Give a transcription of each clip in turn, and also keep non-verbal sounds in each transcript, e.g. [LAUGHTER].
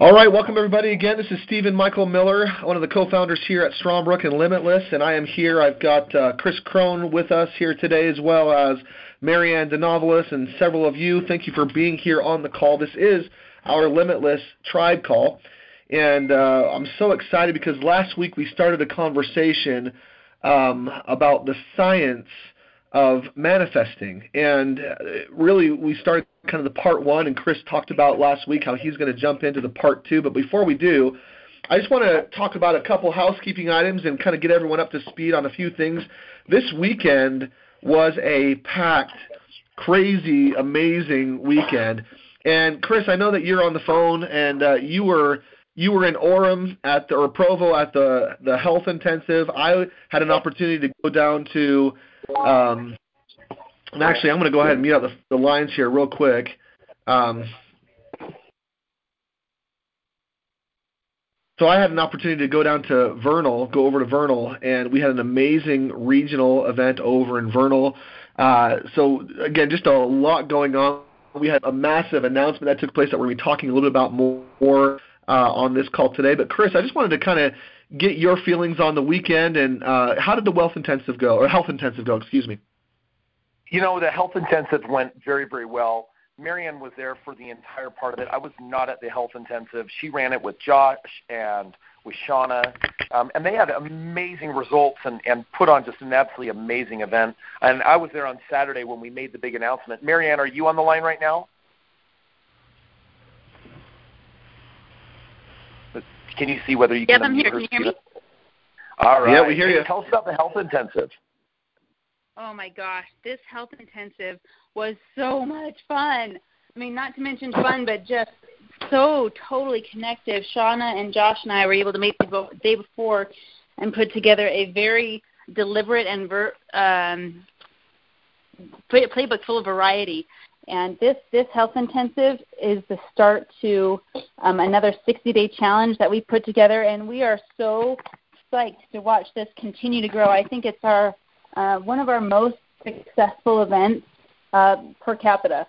All right, welcome everybody again. This is Stephen Michael Miller, one of the co-founders here at Strongbrook and Limitless, and I am here. I've got uh, Chris Crone with us here today, as well as Marianne DeNovelis and several of you. Thank you for being here on the call. This is our Limitless Tribe call, and uh, I'm so excited because last week we started a conversation um, about the science of manifesting. And uh, really, we started kind of the part one, and Chris talked about last week how he's going to jump into the part two. But before we do, I just want to talk about a couple housekeeping items and kind of get everyone up to speed on a few things. This weekend was a packed, crazy, amazing weekend. And Chris, I know that you're on the phone, and uh, you were you were in Orem at the or Provo at the the health intensive. I had an opportunity to go down to um, and actually, I'm going to go ahead and mute out the, the lines here real quick. Um, so I had an opportunity to go down to Vernal, go over to Vernal, and we had an amazing regional event over in Vernal. Uh, so again, just a lot going on. We had a massive announcement that took place that we're going to be talking a little bit about more uh, on this call today. But Chris, I just wanted to kind of get your feelings on the weekend and uh, how did the wealth intensive go or health intensive go? Excuse me. You know, the health intensive went very, very well. Marianne was there for the entire part of it. I was not at the health intensive. She ran it with Josh and with Shauna, um, and they had amazing results and, and put on just an absolutely amazing event. And I was there on Saturday when we made the big announcement. Marianne, are you on the line right now? Can you see whether you yep, can? I'm here. Can you hear me? All right. Yeah, we hear you. Tell us about the health intensive. Oh my gosh, this health intensive was so much fun. I mean, not to mention fun, but just so totally connective. Shauna and Josh and I were able to meet the day before and put together a very deliberate and ver- um, playbook full of variety. And this, this health intensive is the start to um, another 60 day challenge that we put together, and we are so psyched to watch this continue to grow. I think it's our uh, one of our most successful events uh, per capita.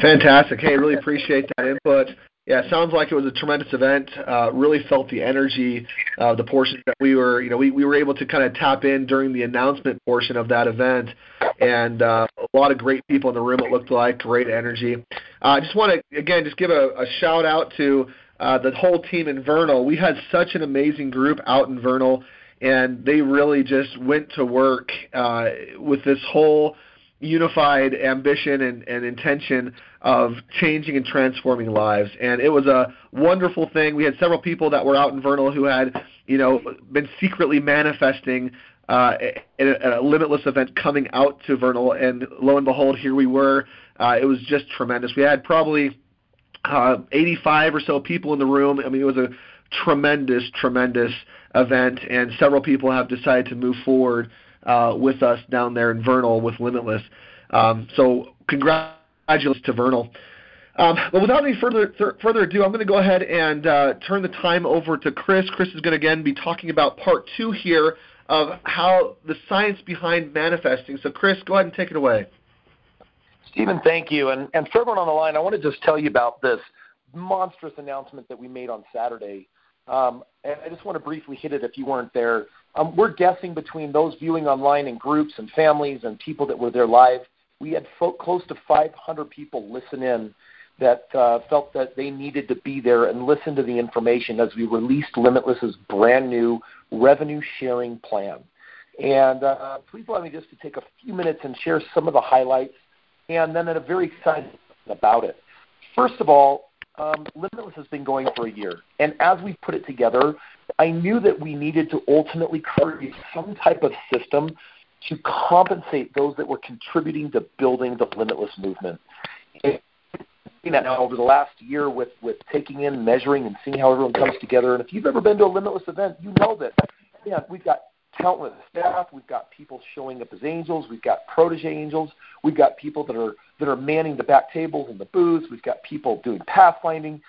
Fantastic. Hey, really appreciate that input. Yeah, it sounds like it was a tremendous event. Uh, really felt the energy, uh, the portion that we were, you know, we, we were able to kind of tap in during the announcement portion of that event, and uh, a lot of great people in the room. It looked like great energy. Uh, I just want to again just give a, a shout out to uh, the whole team in Vernal. We had such an amazing group out in Vernal, and they really just went to work uh, with this whole unified ambition and, and intention of changing and transforming lives. And it was a wonderful thing. We had several people that were out in Vernal who had, you know, been secretly manifesting uh, at, a, a limitless event coming out to Vernal, and lo and behold, here we were. Uh, it was just tremendous. We had probably uh, 85 or so people in the room. I mean, it was a tremendous, tremendous event, and several people have decided to move forward with us down there in Vernal with Limitless. Um, so congratulations to Vernal. Um, but without any further th- further ado, I'm going to go ahead and uh, turn the time over to Chris. Chris is going to again be talking about part two here of how the science behind manifesting. So, Chris, go ahead and take it away. Stephen, thank you. And, and for everyone on the line, I want to just tell you about this monstrous announcement that we made on Saturday. Um, and I just want to briefly hit it if you weren't there. Um, we're guessing between those viewing online in groups and families and people that were there live, we had close to 500 people listen in that uh, felt that they needed to be there and listen to the information as we released Limitless's brand new revenue sharing plan. And uh, please allow me just to take a few minutes and share some of the highlights, and then a very excited about it. First of all, um, Limitless has been going for a year, and as we put it together, I knew that we needed to ultimately create some type of system to compensate those that were contributing to building the Limitless movement. And now over the last year with, with taking in, measuring, and seeing how everyone comes together. And if you've ever been to a Limitless event, you know that yeah, we've got countless staff. We've got people showing up as angels. We've got protege angels. We've got people that are that are manning the back tables and the booths. We've got people doing pathfinding,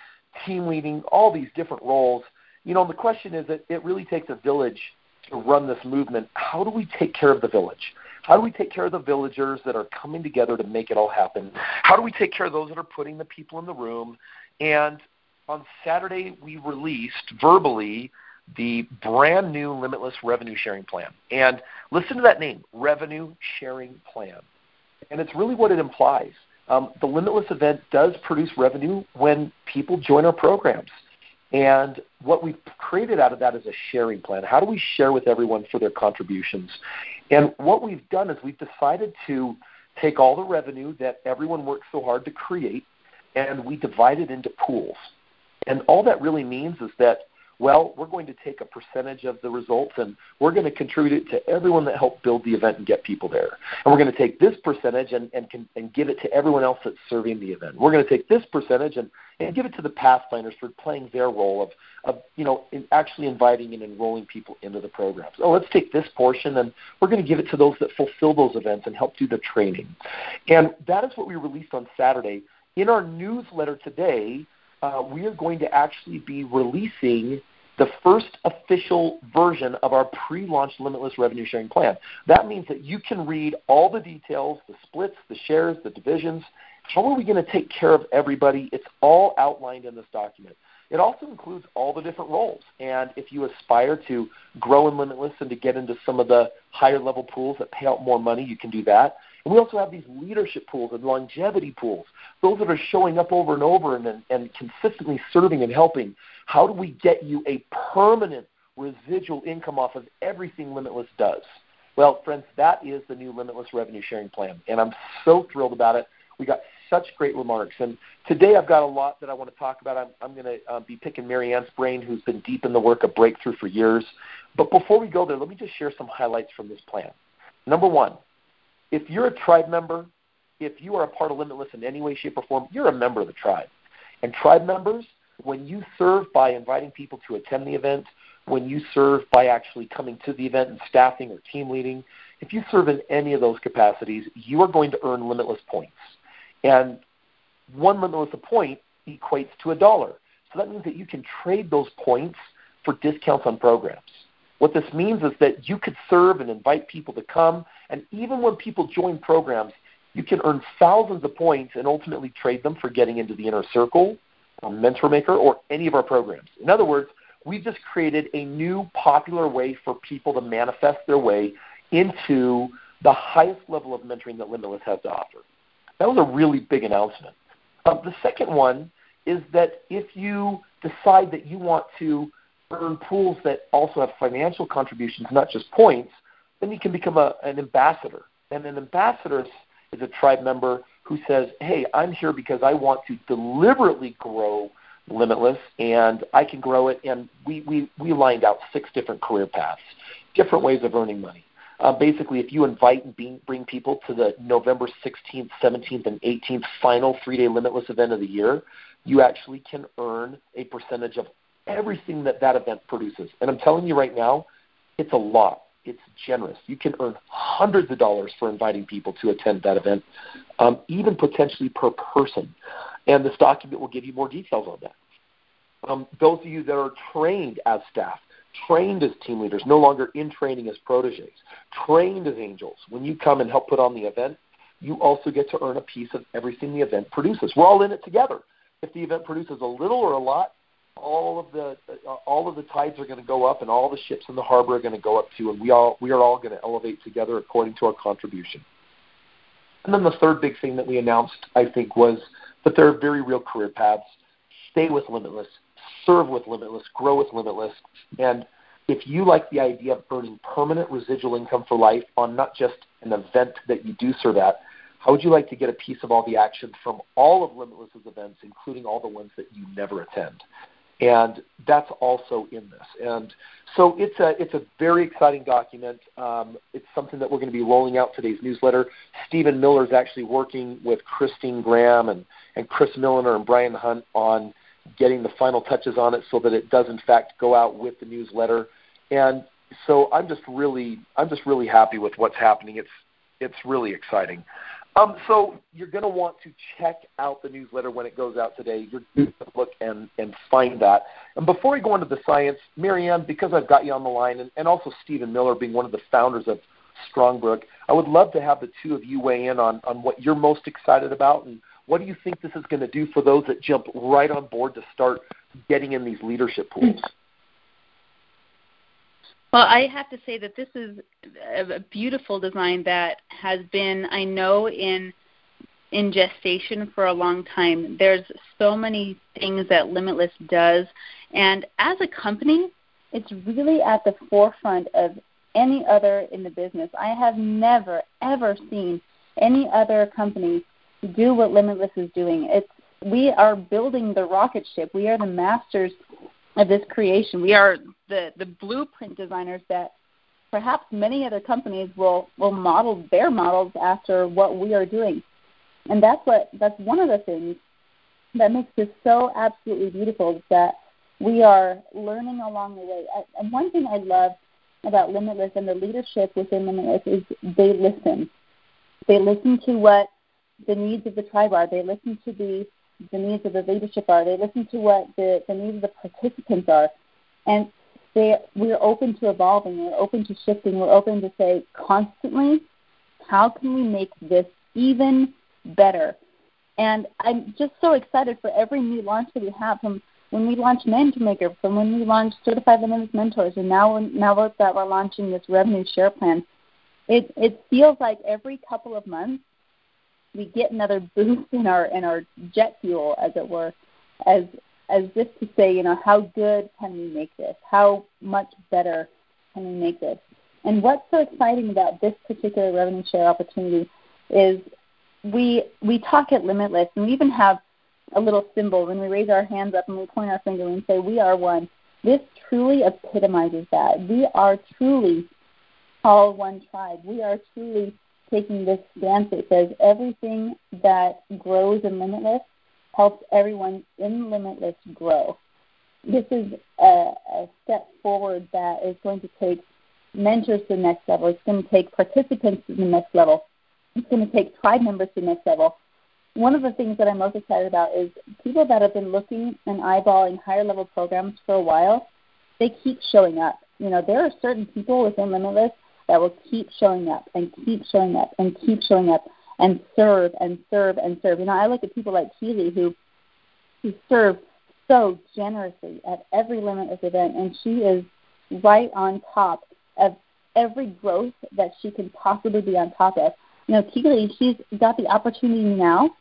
team leading, all these different roles. You know, the question is that it really takes a village to run this movement. How do we take care of the village? How do we take care of the villagers that are coming together to make it all happen? How do we take care of those that are putting the people in the room? And on Saturday, we released verbally the brand new Limitless Revenue Sharing Plan. And listen to that name, Revenue Sharing Plan. And it's really what it implies. Um, the Limitless event does produce revenue when people join our programs. And what we've created out of that is a sharing plan. How do we share with everyone for their contributions? And what we've done is we've decided to take all the revenue that everyone worked so hard to create and we divide it into pools. And all that really means is that well, we're going to take a percentage of the results and we're going to contribute it to everyone that helped build the event and get people there. And we're going to take this percentage and, and, and give it to everyone else that's serving the event. We're going to take this percentage and, and give it to the pathfinders for playing their role of, of you know, actually inviting and enrolling people into the programs. Oh, let's take this portion and we're going to give it to those that fulfill those events and help do the training. And that is what we released on Saturday. In our newsletter today, uh, we are going to actually be releasing the first official version of our pre-launch limitless revenue sharing plan. That means that you can read all the details, the splits, the shares, the divisions. How are we going to take care of everybody? It's all outlined in this document. It also includes all the different roles. And if you aspire to grow in Limitless and to get into some of the higher level pools that pay out more money, you can do that. And we also have these leadership pools and longevity pools, those that are showing up over and over and, and consistently serving and helping. How do we get you a permanent residual income off of everything Limitless does? Well, friends, that is the new Limitless Revenue Sharing Plan, and I'm so thrilled about it. We got such great remarks, and today I've got a lot that I want to talk about. I'm, I'm going to uh, be picking Marianne's brain, who's been deep in the work of Breakthrough for years. But before we go there, let me just share some highlights from this plan. Number one, if you're a tribe member, if you are a part of Limitless in any way, shape, or form, you're a member of the tribe. And tribe members, when you serve by inviting people to attend the event, when you serve by actually coming to the event and staffing or team leading, if you serve in any of those capacities, you are going to earn limitless points. And one limitless point equates to a dollar. So that means that you can trade those points for discounts on programs. What this means is that you could serve and invite people to come, and even when people join programs, you can earn thousands of points and ultimately trade them for getting into the inner circle, or Mentor Maker, or any of our programs. In other words, we've just created a new popular way for people to manifest their way into the highest level of mentoring that Limitless has to offer. That was a really big announcement. Uh, the second one is that if you decide that you want to earn pools that also have financial contributions, not just points, then you can become a, an ambassador. And an ambassador is a tribe member who says, hey, I'm here because I want to deliberately grow Limitless, and I can grow it. And we, we, we lined out six different career paths, different ways of earning money. Uh, basically, if you invite and be, bring people to the November 16th, 17th, and 18th final three day Limitless event of the year, you actually can earn a percentage of everything that that event produces. And I'm telling you right now, it's a lot. It's generous. You can earn hundreds of dollars for inviting people to attend that event, um, even potentially per person. And this document will give you more details on that. Um, those of you that are trained as staff, trained as team leaders, no longer in training as proteges, trained as angels, when you come and help put on the event, you also get to earn a piece of everything the event produces. We're all in it together. If the event produces a little or a lot, all of the uh, all of the tides are going to go up, and all the ships in the harbor are going to go up too, and we all we are all going to elevate together according to our contribution. And then the third big thing that we announced, I think, was that there are very real career paths. Stay with Limitless, serve with Limitless, grow with Limitless, and if you like the idea of earning permanent residual income for life on not just an event that you do serve at, how would you like to get a piece of all the action from all of Limitless's events, including all the ones that you never attend? And that's also in this. And so it's a it's a very exciting document. Um, it's something that we're going to be rolling out today's newsletter. Stephen Miller is actually working with Christine Graham and and Chris Milliner and Brian Hunt on getting the final touches on it so that it does in fact go out with the newsletter. And so I'm just really I'm just really happy with what's happening. It's it's really exciting. Um, so you're going to want to check out the newsletter when it goes out today. You're going to look and, and find that. And before we go into the science, Marianne, because I've got you on the line, and, and also Stephen Miller being one of the founders of Strongbrook. I would love to have the two of you weigh in on, on what you're most excited about and what do you think this is going to do for those that jump right on board to start getting in these leadership pools? Well, I have to say that this is a beautiful design that has been, I know, in in gestation for a long time. There's so many things that Limitless does, and as a company, it's really at the forefront of any other in the business. I have never ever seen any other company do what Limitless is doing. It's we are building the rocket ship. We are the masters of this creation. We are the, the blueprint designers that perhaps many other companies will, will model their models after what we are doing. And that's what that's one of the things that makes this so absolutely beautiful is that we are learning along the way. And one thing I love about Limitless and the leadership within Limitless is they listen. They listen to what the needs of the tribe are. They listen to the the needs of the leadership are. They listen to what the, the needs of the participants are. And they, we're open to evolving. We're open to shifting. We're open to say constantly, how can we make this even better? And I'm just so excited for every new launch that we have from when we launched Mentor Maker, from when we launched Certified Limitless Mentors, and now now that we're launching this revenue share plan. It it feels like every couple of months we get another boost in our in our jet fuel, as it were, as as just to say, you know, how good can we make this? How much better can we make this? And what's so exciting about this particular revenue share opportunity is we we talk at Limitless, and we even have a little symbol when we raise our hands up and we point our finger and say we are one. This truly epitomizes that. We are truly all one tribe. We are truly taking this stance that says everything that grows in Limitless helps everyone in Limitless grow. This is a, a step forward that is going to take mentors to the next level. It's going to take participants to the next level. It's going to take tribe members to the next level. One of the things that I'm most excited about is people that have been looking and eyeballing higher level programs for a while, they keep showing up. You know, there are certain people within Limitless that will keep showing up and keep showing up and keep showing up and serve and serve and serve. You know, I look at people like Keely who who serve so generously at every limitless event and she is right on top of every growth that she can possibly be on top of. You know, Keely, she's got the opportunity now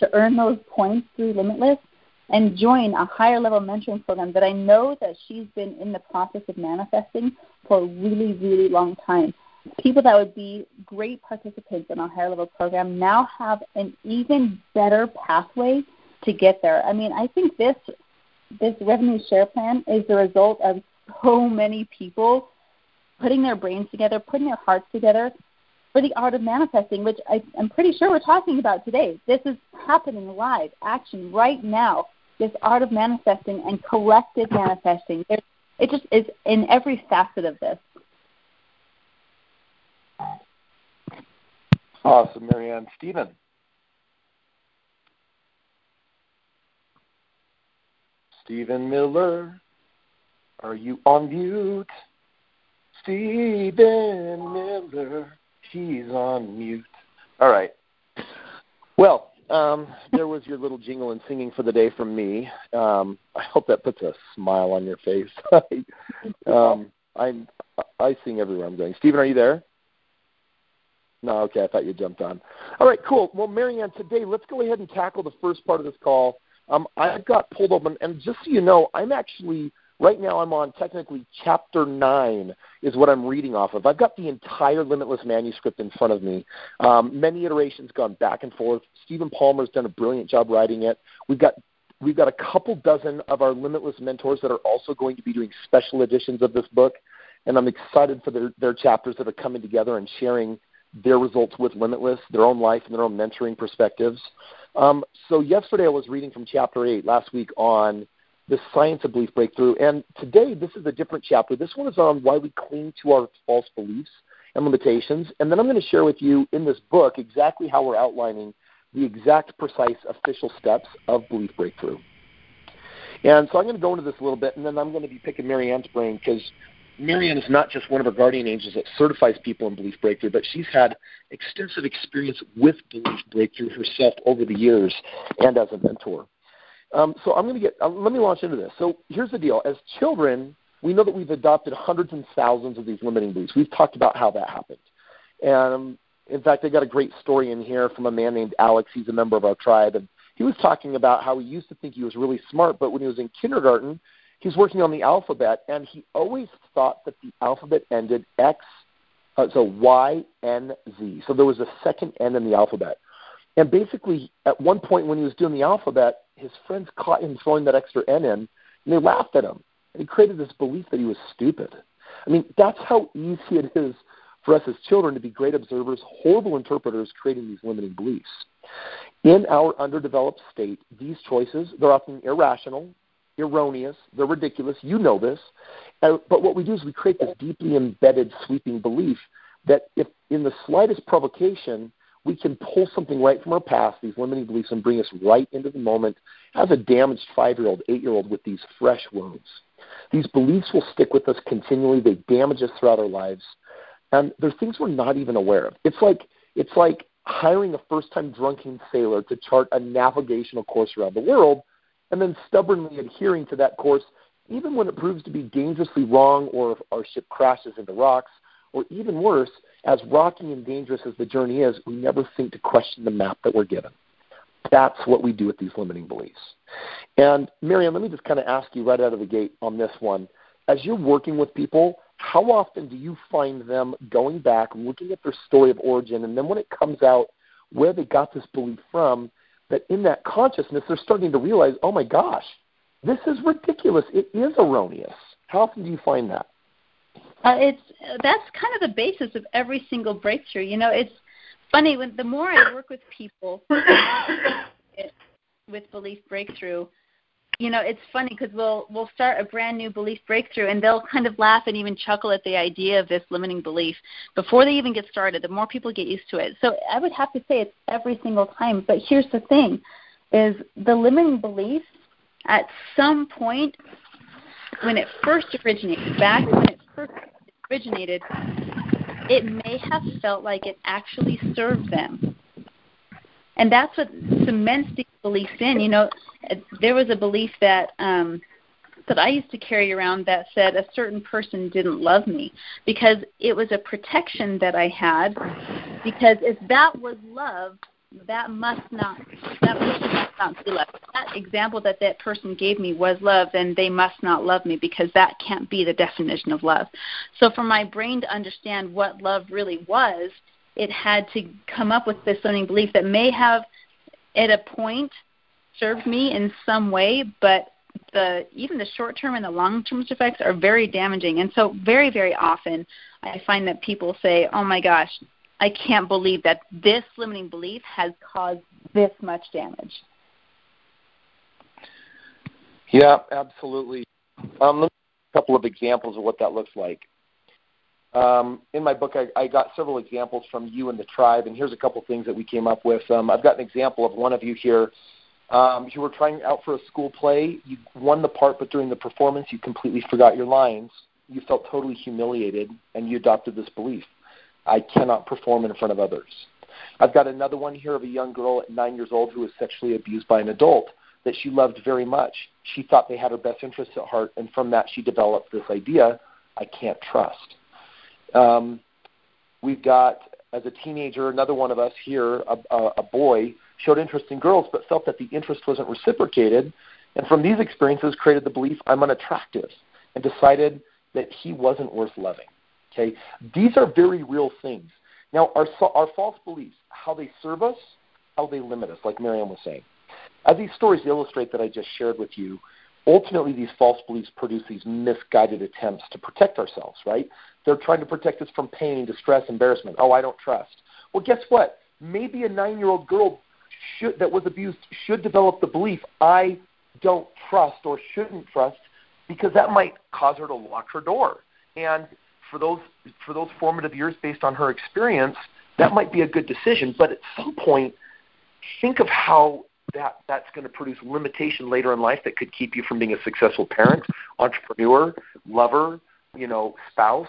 to earn those points through Limitless and join a higher level mentoring program that I know that she's been in the process of manifesting for a really, really long time. People that would be great participants in our higher level program now have an even better pathway to get there. I mean, I think this this revenue share plan is the result of so many people putting their brains together, putting their hearts together for the art of manifesting, which I, I'm pretty sure we're talking about today. This is happening live, action right now this art of manifesting and collective manifesting. It, it just is in every facet of this. Awesome, Marianne. Stephen. Stephen Miller, are you on mute? Stephen Miller, he's on mute. All right. Well, um, there was your little jingle and singing for the day from me. Um, I hope that puts a smile on your face. [LAUGHS] um, I'm I sing everywhere I'm going. Stephen, are you there? No, okay, I thought you jumped on. All right, cool. Well, Marianne, today let's go ahead and tackle the first part of this call. Um, I've got pulled open, and just so you know, I'm actually Right now, I'm on technically chapter nine is what I'm reading off of. I've got the entire Limitless manuscript in front of me. Um, many iterations gone back and forth. Stephen Palmer's done a brilliant job writing it. We've got we've got a couple dozen of our Limitless mentors that are also going to be doing special editions of this book, and I'm excited for their their chapters that are coming together and sharing their results with Limitless, their own life and their own mentoring perspectives. Um, so yesterday I was reading from chapter eight last week on the science of belief breakthrough. And today, this is a different chapter. This one is on why we cling to our false beliefs and limitations. And then I'm going to share with you in this book exactly how we're outlining the exact, precise, official steps of belief breakthrough. And so I'm going to go into this a little bit, and then I'm going to be picking Marianne's brain because Marianne is not just one of our guardian angels that certifies people in Belief Breakthrough, but she's had extensive experience with Belief Breakthrough herself over the years and as a mentor. Um, so I'm going to get. Uh, let me launch into this. So here's the deal: as children, we know that we've adopted hundreds and thousands of these limiting beliefs. We've talked about how that happened, and um, in fact, I got a great story in here from a man named Alex. He's a member of our tribe, and he was talking about how he used to think he was really smart, but when he was in kindergarten, he was working on the alphabet, and he always thought that the alphabet ended X, uh, so Y N Z. So there was a second N in the alphabet. And basically, at one point when he was doing the alphabet, his friends caught him throwing that extra N in, and they laughed at him. And he created this belief that he was stupid. I mean, that's how easy it is for us as children to be great observers, horrible interpreters, creating these limiting beliefs. In our underdeveloped state, these choices, they're often irrational, erroneous, they're ridiculous. You know this. Uh, but what we do is we create this deeply embedded, sweeping belief that if in the slightest provocation, we can pull something right from our past, these limiting beliefs, and bring us right into the moment as a damaged five year old, eight year old with these fresh wounds. These beliefs will stick with us continually. They damage us throughout our lives. And they're things we're not even aware of. It's like it's like hiring a first time drunken sailor to chart a navigational course around the world and then stubbornly adhering to that course even when it proves to be dangerously wrong or our ship crashes into rocks, or even worse, as rocky and dangerous as the journey is, we never think to question the map that we're given. That's what we do with these limiting beliefs. And Marianne, let me just kind of ask you right out of the gate on this one. As you're working with people, how often do you find them going back, looking at their story of origin, and then when it comes out where they got this belief from, that in that consciousness they're starting to realize, oh my gosh, this is ridiculous. It is erroneous. How often do you find that? Uh, it's that's kind of the basis of every single breakthrough. You know, it's funny when the more I work with people [COUGHS] with belief breakthrough, you know, it's funny because we'll we'll start a brand new belief breakthrough, and they'll kind of laugh and even chuckle at the idea of this limiting belief before they even get started. The more people get used to it, so I would have to say it's every single time. But here's the thing: is the limiting belief at some point when it first originated, back when it first originated, it may have felt like it actually served them and that's what cements these beliefs in. You know, there was a belief that um, that I used to carry around that said a certain person didn't love me because it was a protection that I had. Because if that was love, that must not that person must not be love. That example that that person gave me was love, then they must not love me because that can't be the definition of love. So for my brain to understand what love really was, it had to come up with this limiting belief that may have, at a point, served me in some way, but the even the short term and the long term effects are very damaging. And so, very very often, I find that people say, "Oh my gosh, I can't believe that this limiting belief has caused this much damage." Yeah, absolutely. Um, a couple of examples of what that looks like. Um, in my book, I, I got several examples from you and the tribe, and here's a couple things that we came up with. Um, I've got an example of one of you here. Um, you were trying out for a school play. You won the part, but during the performance, you completely forgot your lines. You felt totally humiliated, and you adopted this belief I cannot perform in front of others. I've got another one here of a young girl at nine years old who was sexually abused by an adult that she loved very much. She thought they had her best interests at heart, and from that, she developed this idea I can't trust. Um, we've got, as a teenager, another one of us here, a, a, a boy, showed interest in girls but felt that the interest wasn't reciprocated, and from these experiences created the belief I'm unattractive and decided that he wasn't worth loving. Okay, these are very real things. Now, our our false beliefs, how they serve us, how they limit us, like Miriam was saying. As these stories illustrate that I just shared with you, ultimately these false beliefs produce these misguided attempts to protect ourselves, right? They're trying to protect us from pain, distress, embarrassment. Oh, I don't trust. Well, guess what? Maybe a nine year old girl should, that was abused should develop the belief I don't trust or shouldn't trust because that might cause her to lock her door. And for those for those formative years based on her experience, that might be a good decision. But at some point, think of how that that's going to produce limitation later in life that could keep you from being a successful parent, entrepreneur, lover, you know, spouse,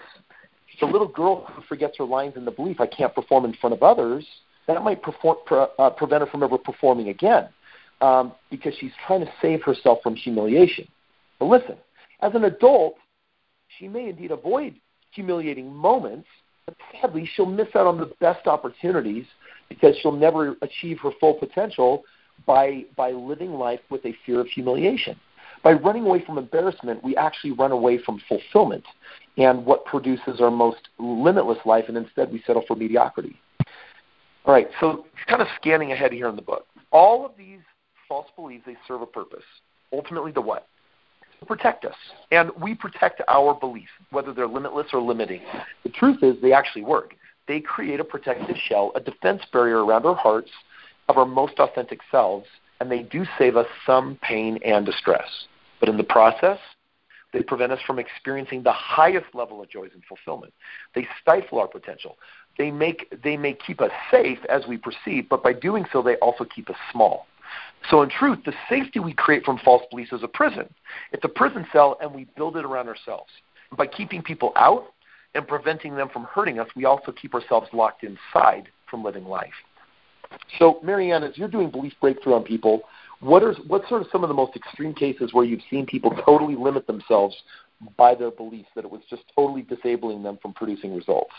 the little girl who forgets her lines in the belief, I can't perform in front of others, that might perform, pre- uh, prevent her from ever performing again um, because she's trying to save herself from humiliation. But listen, as an adult, she may indeed avoid humiliating moments, but sadly, she'll miss out on the best opportunities because she'll never achieve her full potential by, by living life with a fear of humiliation. By running away from embarrassment, we actually run away from fulfillment and what produces our most limitless life, and instead we settle for mediocrity. All right, so kind of scanning ahead here in the book. All of these false beliefs, they serve a purpose. Ultimately, the what? Protect us. And we protect our beliefs, whether they're limitless or limiting. The truth is, they actually work. They create a protective shell, a defense barrier around our hearts of our most authentic selves, and they do save us some pain and distress. But in the process, they prevent us from experiencing the highest level of joys and fulfillment. They stifle our potential. They make they may keep us safe as we perceive, but by doing so, they also keep us small. So in truth, the safety we create from false beliefs is a prison. It's a prison cell, and we build it around ourselves. By keeping people out and preventing them from hurting us, we also keep ourselves locked inside from living life. So, Marianne, as you're doing belief breakthrough on people, what are what sort of some of the most extreme cases where you've seen people totally limit themselves by their beliefs that it was just totally disabling them from producing results?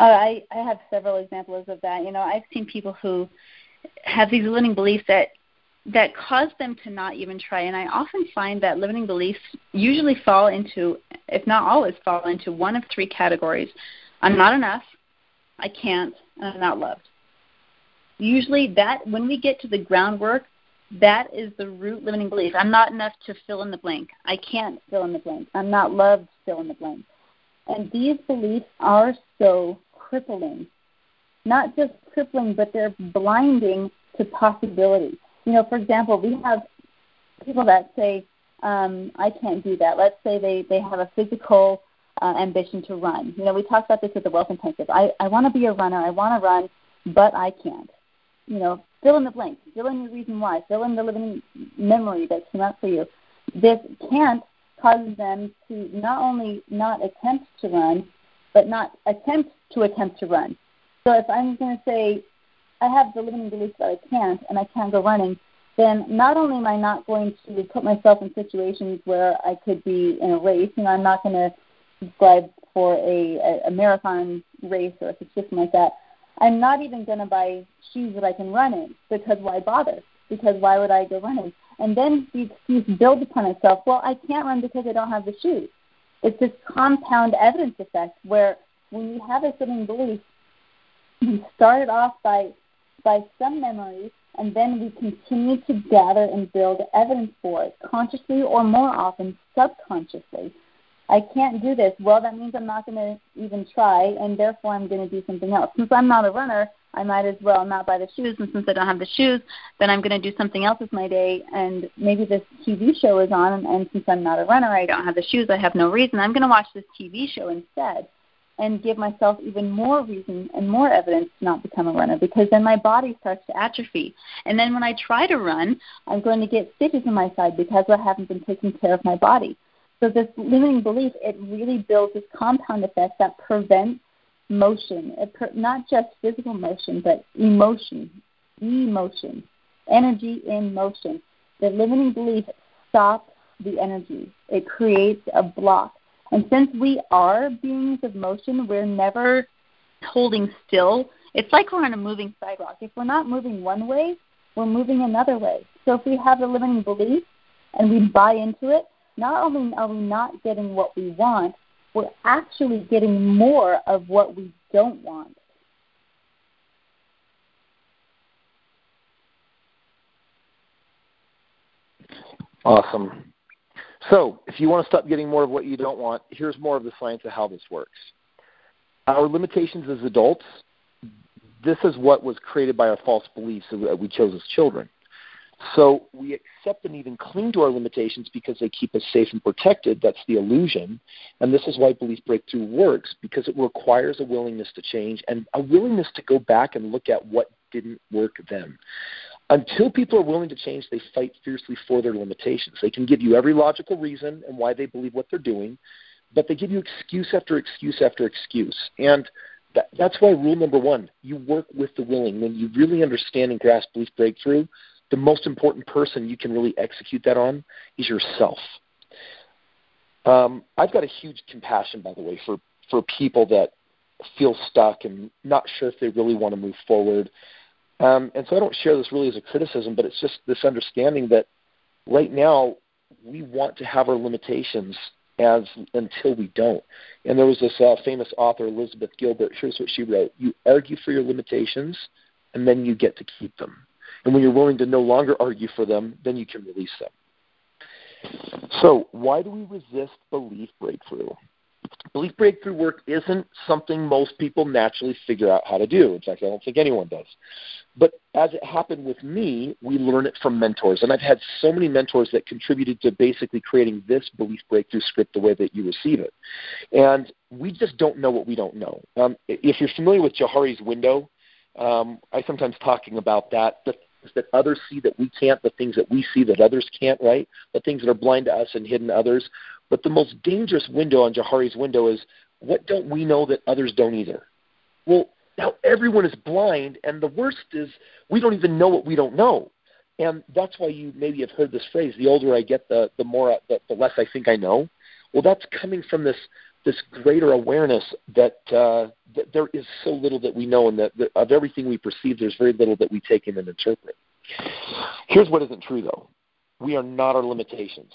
Uh, I I have several examples of that. You know, I've seen people who have these limiting beliefs that that cause them to not even try. And I often find that limiting beliefs usually fall into, if not always, fall into one of three categories: I'm not enough, I can't, and I'm not loved. Usually, that when we get to the groundwork, that is the root limiting belief. I'm not enough to fill in the blank. I can't fill in the blank. I'm not loved. Fill in the blank. And these beliefs are so crippling. Not just crippling, but they're blinding to possibility. You know, for example, we have people that say, um, I can't do that. Let's say they, they have a physical uh, ambition to run. You know, we talked about this with the Wealth Intensive. I, I want to be a runner. I want to run, but I can't. You know, fill in the blank. Fill in the reason why. Fill in the living memory that came up for you. This can't causes them to not only not attempt to run, but not attempt to attempt to run. So if I'm going to say, I have the limiting belief that I can't and I can't go running, then not only am I not going to put myself in situations where I could be in a race, you know, I'm not going to subscribe for a, a, marathon race or a system like that. I'm not even going to buy shoes that I can run in because why bother? Because why would I go running? And then the excuse builds upon itself. Well, I can't run because I don't have the shoes. It's this compound evidence effect where when you have a certain belief, we started off by by some memories and then we continue to gather and build evidence for it, consciously or more often subconsciously. I can't do this. Well, that means I'm not going to even try, and therefore I'm going to do something else. Since I'm not a runner, I might as well not buy the shoes. And since I don't have the shoes, then I'm going to do something else with my day. And maybe this TV show is on, and, and since I'm not a runner, I don't have the shoes. I have no reason. I'm going to watch this TV show instead and give myself even more reason and more evidence to not become a runner because then my body starts to atrophy. And then when I try to run, I'm going to get stitches in my side because I haven't been taking care of my body. So this limiting belief, it really builds this compound effect that prevents motion, per, not just physical motion, but emotion, emotion, energy in motion. The limiting belief stops the energy. It creates a block and since we are beings of motion, we're never holding still. It's like we're on a moving sidewalk. If we're not moving one way, we're moving another way. So if we have a limiting belief and we buy into it, not only are we not getting what we want, we're actually getting more of what we don't want. Awesome. So, if you want to stop getting more of what you don't want, here's more of the science of how this works. Our limitations as adults, this is what was created by our false beliefs that we chose as children. So we accept and even cling to our limitations because they keep us safe and protected. That's the illusion. And this is why belief breakthrough works, because it requires a willingness to change and a willingness to go back and look at what didn't work then. Until people are willing to change, they fight fiercely for their limitations. They can give you every logical reason and why they believe what they're doing, but they give you excuse after excuse after excuse. And that, that's why rule number one you work with the willing. When you really understand and grasp belief breakthrough, the most important person you can really execute that on is yourself. Um, I've got a huge compassion, by the way, for, for people that feel stuck and not sure if they really want to move forward. Um, and so I don't share this really as a criticism, but it's just this understanding that right now we want to have our limitations as until we don't. And there was this uh, famous author, Elizabeth Gilbert. Here's what she wrote: You argue for your limitations, and then you get to keep them. And when you're willing to no longer argue for them, then you can release them. So, why do we resist belief breakthrough? Belief breakthrough work isn't something most people naturally figure out how to do. In fact, I don't think anyone does. But as it happened with me, we learn it from mentors. And I've had so many mentors that contributed to basically creating this belief breakthrough script the way that you receive it. And we just don't know what we don't know. Um, if you're familiar with Johari's window, um, I sometimes talking about that. The that others see that we can't, the things that we see that others can't, right? The things that are blind to us and hidden to others. But the most dangerous window on Johari's window is what don't we know that others don't either? Well, now everyone is blind, and the worst is we don't even know what we don't know. And that's why you maybe have heard this phrase: the older I get, the the more the, the less I think I know. Well, that's coming from this this greater awareness that, uh, that there is so little that we know, and that, that of everything we perceive, there's very little that we take in and interpret. Here's what isn't true, though: we are not our limitations.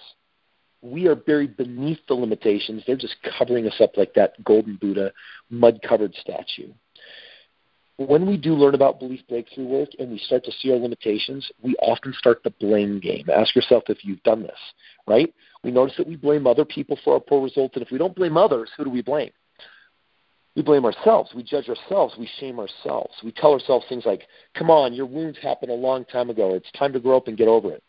We are buried beneath the limitations. They're just covering us up like that golden Buddha, mud-covered statue when we do learn about belief breakthrough work and we start to see our limitations, we often start the blame game. Ask yourself if you've done this, right? We notice that we blame other people for our poor results, and if we don't blame others, who do we blame? We blame ourselves. We judge ourselves. We shame ourselves. We tell ourselves things like, come on, your wounds happened a long time ago. It's time to grow up and get over it.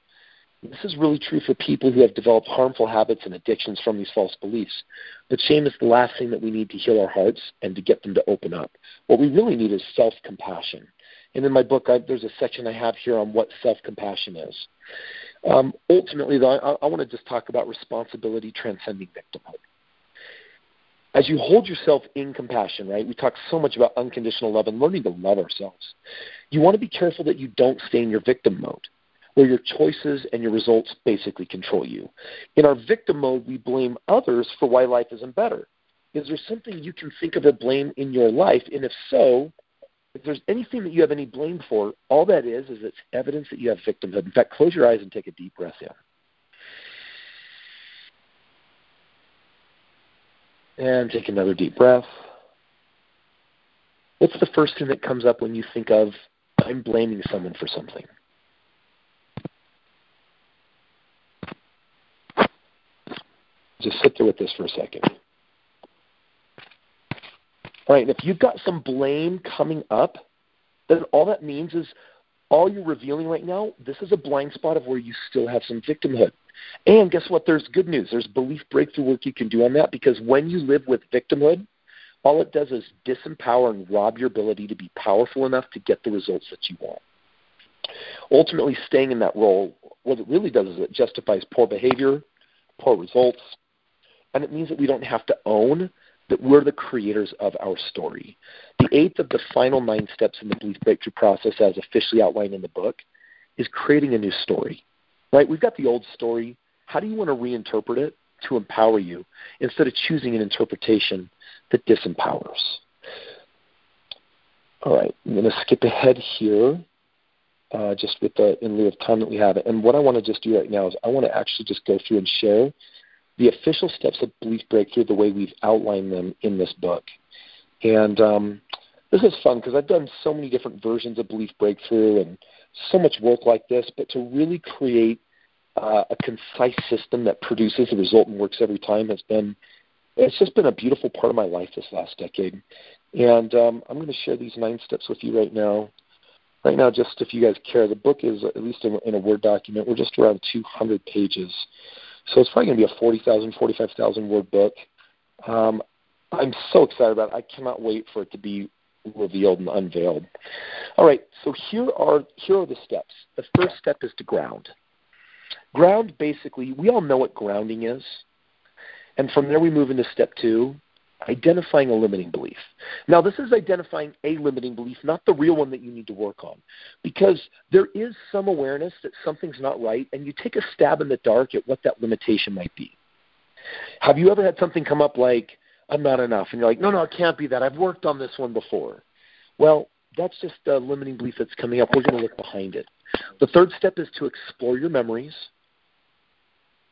This is really true for people who have developed harmful habits and addictions from these false beliefs. But shame is the last thing that we need to heal our hearts and to get them to open up. What we really need is self compassion. And in my book, I, there's a section I have here on what self compassion is. Um, ultimately, though, I, I want to just talk about responsibility transcending victimhood. As you hold yourself in compassion, right? We talk so much about unconditional love and learning to love ourselves. You want to be careful that you don't stay in your victim mode where your choices and your results basically control you. In our victim mode, we blame others for why life isn't better. Is there something you can think of a blame in your life? And if so, if there's anything that you have any blame for, all that is is it's evidence that you have victimhood. In fact, close your eyes and take a deep breath in. And take another deep breath. What's the first thing that comes up when you think of I'm blaming someone for something? Just sit there with this for a second. Right, and if you've got some blame coming up, then all that means is all you're revealing right now, this is a blind spot of where you still have some victimhood. And guess what? There's good news. There's belief breakthrough work you can do on that because when you live with victimhood, all it does is disempower and rob your ability to be powerful enough to get the results that you want. Ultimately, staying in that role, what it really does is it justifies poor behavior, poor results, and it means that we don't have to own that we're the creators of our story. The eighth of the final nine steps in the belief breakthrough process, as officially outlined in the book, is creating a new story. Right? We've got the old story. How do you want to reinterpret it to empower you instead of choosing an interpretation that disempowers? All right, I'm going to skip ahead here, uh, just with the in lieu of time that we have. And what I want to just do right now is I want to actually just go through and share the official steps of belief breakthrough the way we've outlined them in this book. And um, this is fun because I've done so many different versions of belief breakthrough and so much work like this, but to really create uh, a concise system that produces the result and works every time has been it's just been a beautiful part of my life this last decade. And um, I'm going to share these nine steps with you right now. Right now, just if you guys care, the book is at least in, in a Word document. We're just around 200 pages. So it's probably going to be a 40,000, 45,000 word book. Um, I'm so excited about it. I cannot wait for it to be revealed and unveiled. All right, so here are here are the steps. The first step is to ground. Ground basically, we all know what grounding is. And from there we move into step 2, identifying a limiting belief. Now, this is identifying a limiting belief, not the real one that you need to work on. Because there is some awareness that something's not right, and you take a stab in the dark at what that limitation might be. Have you ever had something come up like, I'm not enough? And you're like, no, no, it can't be that. I've worked on this one before. Well, that's just a limiting belief that's coming up. We're going to look behind it. The third step is to explore your memories.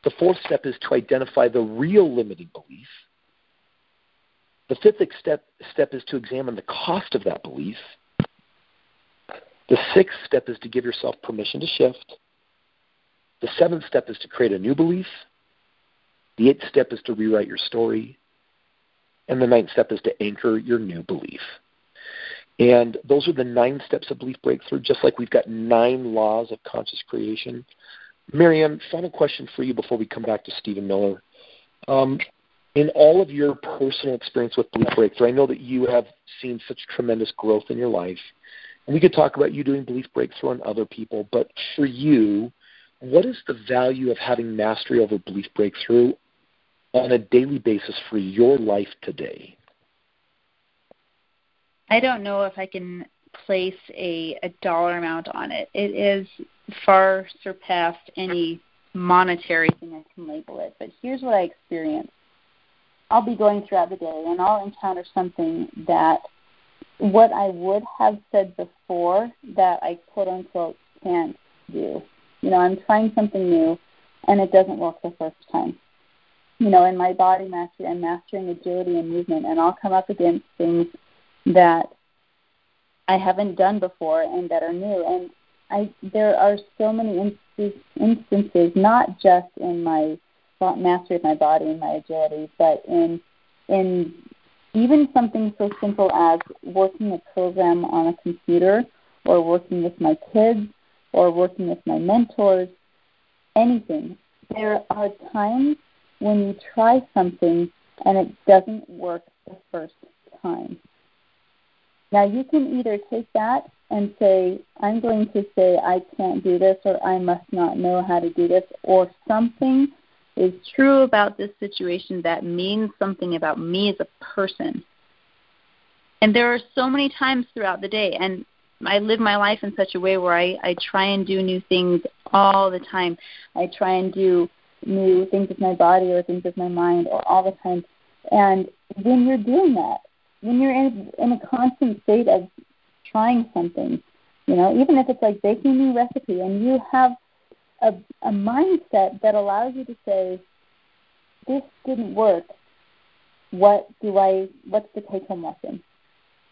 The fourth step is to identify the real limiting belief. The fifth step, step is to examine the cost of that belief. The sixth step is to give yourself permission to shift. The seventh step is to create a new belief. The eighth step is to rewrite your story. And the ninth step is to anchor your new belief. And those are the nine steps of belief breakthrough, just like we've got nine laws of conscious creation. Marianne, final question for you before we come back to Stephen Miller. Um, in all of your personal experience with Belief Breakthrough, I know that you have seen such tremendous growth in your life. And we could talk about you doing Belief Breakthrough on other people, but for you, what is the value of having mastery over Belief Breakthrough on a daily basis for your life today? I don't know if I can place a, a dollar amount on it. It is far surpassed any monetary thing I can label it. But here's what I experienced. I'll be going throughout the day and I'll encounter something that what I would have said before that I quote unquote can't do. You know, I'm trying something new and it doesn't work the first time. You know, in my body mastery, I'm mastering agility and movement, and I'll come up against things that I haven't done before and that are new. And I there are so many instances, not just in my mastery of my body and my agility, but in in even something so simple as working a program on a computer or working with my kids or working with my mentors, anything. There are times when you try something and it doesn't work the first time. Now you can either take that and say, I'm going to say I can't do this or I must not know how to do this, or something is true about this situation that means something about me as a person. And there are so many times throughout the day, and I live my life in such a way where I, I try and do new things all the time. I try and do new things with my body or things with my mind or all the time. And when you're doing that, when you're in, in a constant state of trying something, you know, even if it's like baking a new recipe and you have a, a mindset that allows you to say, this didn't work. What do I, what's the take home lesson?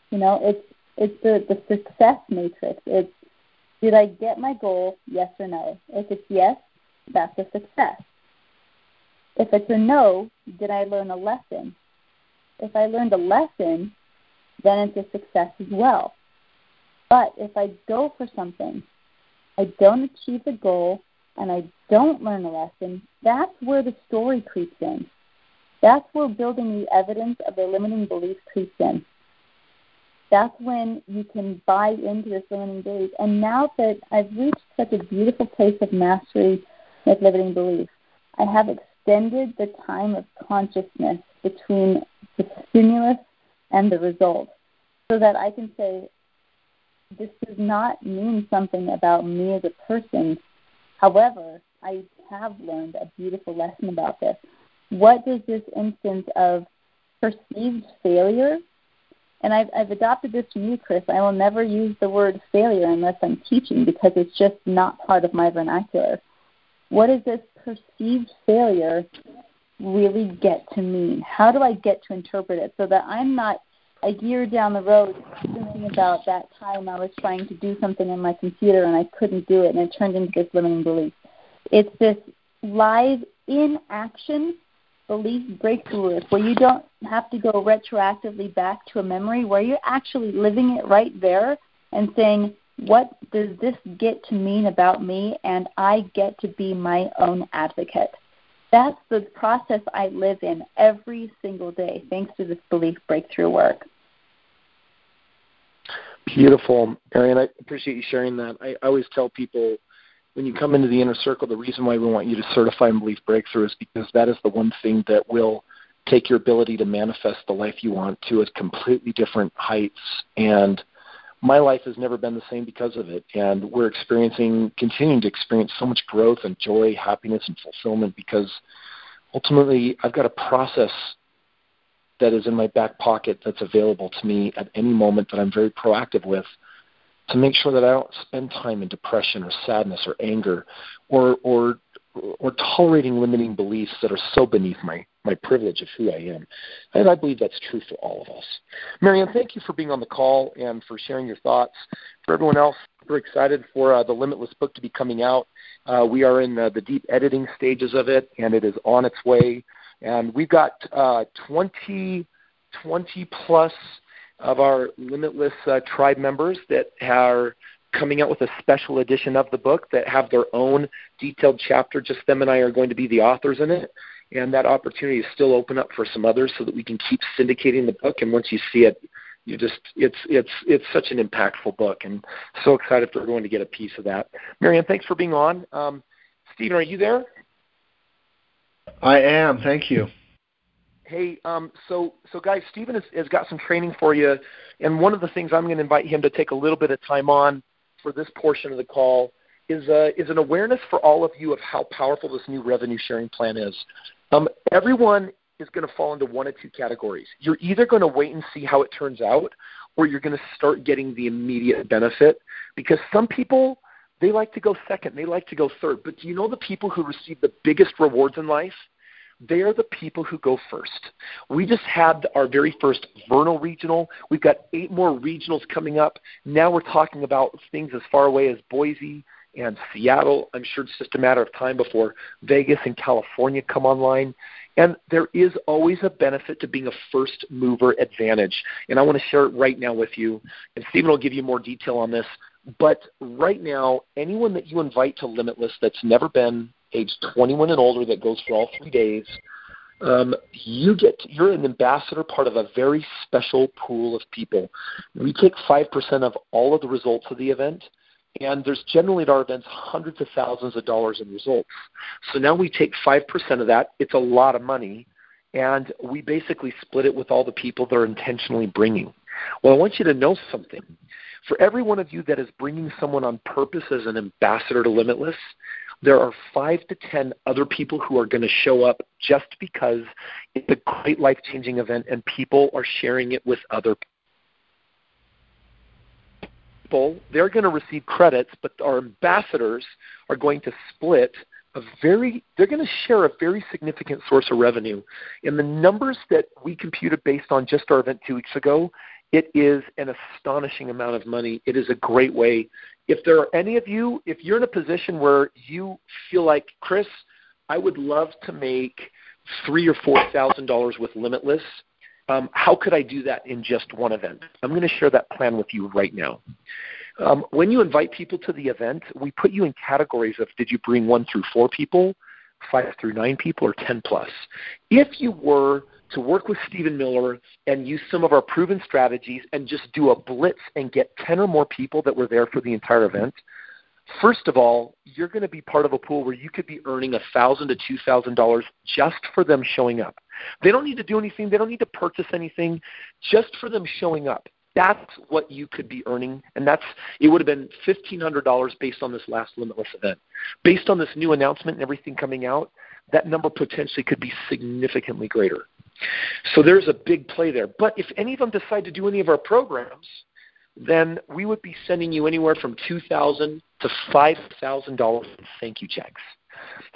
You know, it's, it's the, the success matrix. It's, did I get my goal? Yes or no? If it's yes, that's a success. If it's a no, did I learn a lesson? If I learned a lesson, then it's a success as well. But if I go for something, I don't achieve the goal, and I don't learn a lesson, that's where the story creeps in. That's where building the evidence of the limiting belief creeps in. That's when you can buy into this limiting belief. And now that I've reached such a beautiful place of mastery with limiting belief, I have extended the time of consciousness between the stimulus and the result so that I can say, this does not mean something about me as a person. However, I have learned a beautiful lesson about this. What does this instance of perceived failure, and I've, I've adopted this from you, Chris, I will never use the word failure unless I'm teaching because it's just not part of my vernacular. What does this perceived failure really get to mean? How do I get to interpret it so that I'm not a year down the road thinking about that time I was trying to do something on my computer and I couldn't do it and it turned into this limiting belief. It's this live in action belief breakthrough where you don't have to go retroactively back to a memory, where you're actually living it right there and saying, What does this get to mean about me? And I get to be my own advocate. That's the process I live in every single day, thanks to this belief breakthrough work. Beautiful, Marianne. I appreciate you sharing that. I, always tell people when you come into the inner circle, the reason why we want you to certify and belief breakthrough is because that is the one thing that will take your ability to manifest the life you want to a completely different heights. And my life has never been the same because of it. And we're experiencing, continuing to experience so much growth and joy, happiness, and fulfillment because ultimately I've got a process that is in my back pocket that's available to me at any moment that I'm very proactive with to make sure that I don't spend time in depression or sadness or anger or or or tolerating limiting beliefs that are so beneath my my privilege of who I am. And I believe that's true for all of us. Marianne, thank you for being on the call and for sharing your thoughts. For everyone else, we're excited for uh, the Limitless book to be coming out. Uh, we are in the, the, deep editing stages of it, and it is on its way. And we've got uh, 20, 20 plus of our Limitless uh, tribe members that are coming out with a special edition of the book that have their own detailed chapter. Just them and I are going to be the authors in it. And that opportunity is still open up for some others so that we can keep syndicating the book. And once you see it, you just it's it's it's such an impactful book and so excited for everyone to get a piece of that. Marianne, thanks for being on. Um, Stephen, are you there? I am. Thank you. Hey, um, so so guys, Stephen has, has got some training for you, and one of the things I'm going to invite him to take a little bit of time on for this portion of the call is uh, is an awareness for all of you of how powerful this new revenue sharing plan is. Um, everyone is going to fall into one of two categories. You're either going to wait and see how it turns out, or you're going to start getting the immediate benefit. Because some people they like to go second, they like to go third. But do you know the people who receive the biggest rewards in life? They are the people who go first. We just had our very first Vernal Regional. We've got eight more regionals coming up. Now we're talking about things as far away as Boise and Seattle. I'm sure it's just a matter of time before Vegas and California come online. And there is always a benefit to being a first mover advantage. And I want to share it right now with you. And Stephen will give you more detail on this. But right now, anyone that you invite to Limitless that's never been age 21 and older that goes for all three days. Um, you get you're an ambassador, part of a very special pool of people. We take five percent of all of the results of the event, and there's generally at our events hundreds of thousands of dollars in results. So now we take five percent of that. It's a lot of money, and we basically split it with all the people that are intentionally bringing. Well, I want you to know something. For every one of you that is bringing someone on purpose as an ambassador to Limitless, there are five to ten other people who are going to show up just because it's a great life changing event and people are sharing it with other people. They're going to receive credits, but our ambassadors are going to split a very they're going to share a very significant source of revenue. and the numbers that we computed based on just our event two weeks ago, it is an astonishing amount of money. It is a great way. If there are any of you, if you're in a position where you feel like, Chris, I would love to make three or four thousand dollars with Limitless, um, how could I do that in just one event? I'm going to share that plan with you right now. Um, when you invite people to the event, we put you in categories of did you bring one through four people, five through nine people, or ten plus. If you were to work with Stephen Miller and use some of our proven strategies and just do a blitz and get 10 or more people that were there for the entire event, first of all, you're going to be part of a pool where you could be earning 1,000 to $2,000 just for them showing up. They don't need to do anything, they don't need to purchase anything, just for them showing up. That's what you could be earning, and that's it would have been fifteen hundred dollars based on this last limitless event. Based on this new announcement and everything coming out, that number potentially could be significantly greater. So there's a big play there. But if any of them decide to do any of our programs, then we would be sending you anywhere from two thousand to five thousand dollars in thank you checks.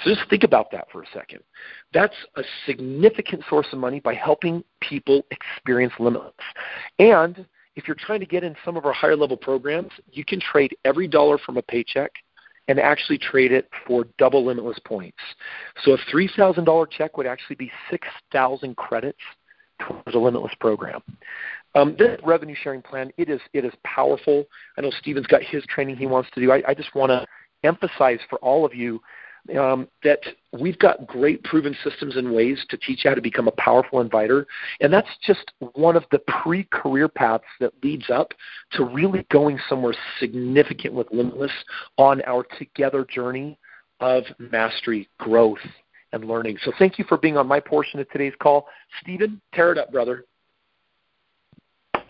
So just think about that for a second. That's a significant source of money by helping people experience limitless. And if you're trying to get in some of our higher level programs, you can trade every dollar from a paycheck and actually trade it for double limitless points. So a $3,000 check would actually be 6,000 credits towards a limitless program. Um, this revenue sharing plan, it is it is powerful. I know Steven's got his training he wants to do. I, I just want to emphasize for all of you um, that we've got great proven systems and ways to teach you how to become a powerful inviter. And that's just one of the pre career paths that leads up to really going somewhere significant with Limitless on our together journey of mastery, growth, and learning. So thank you for being on my portion of today's call. Stephen, tear it up, brother.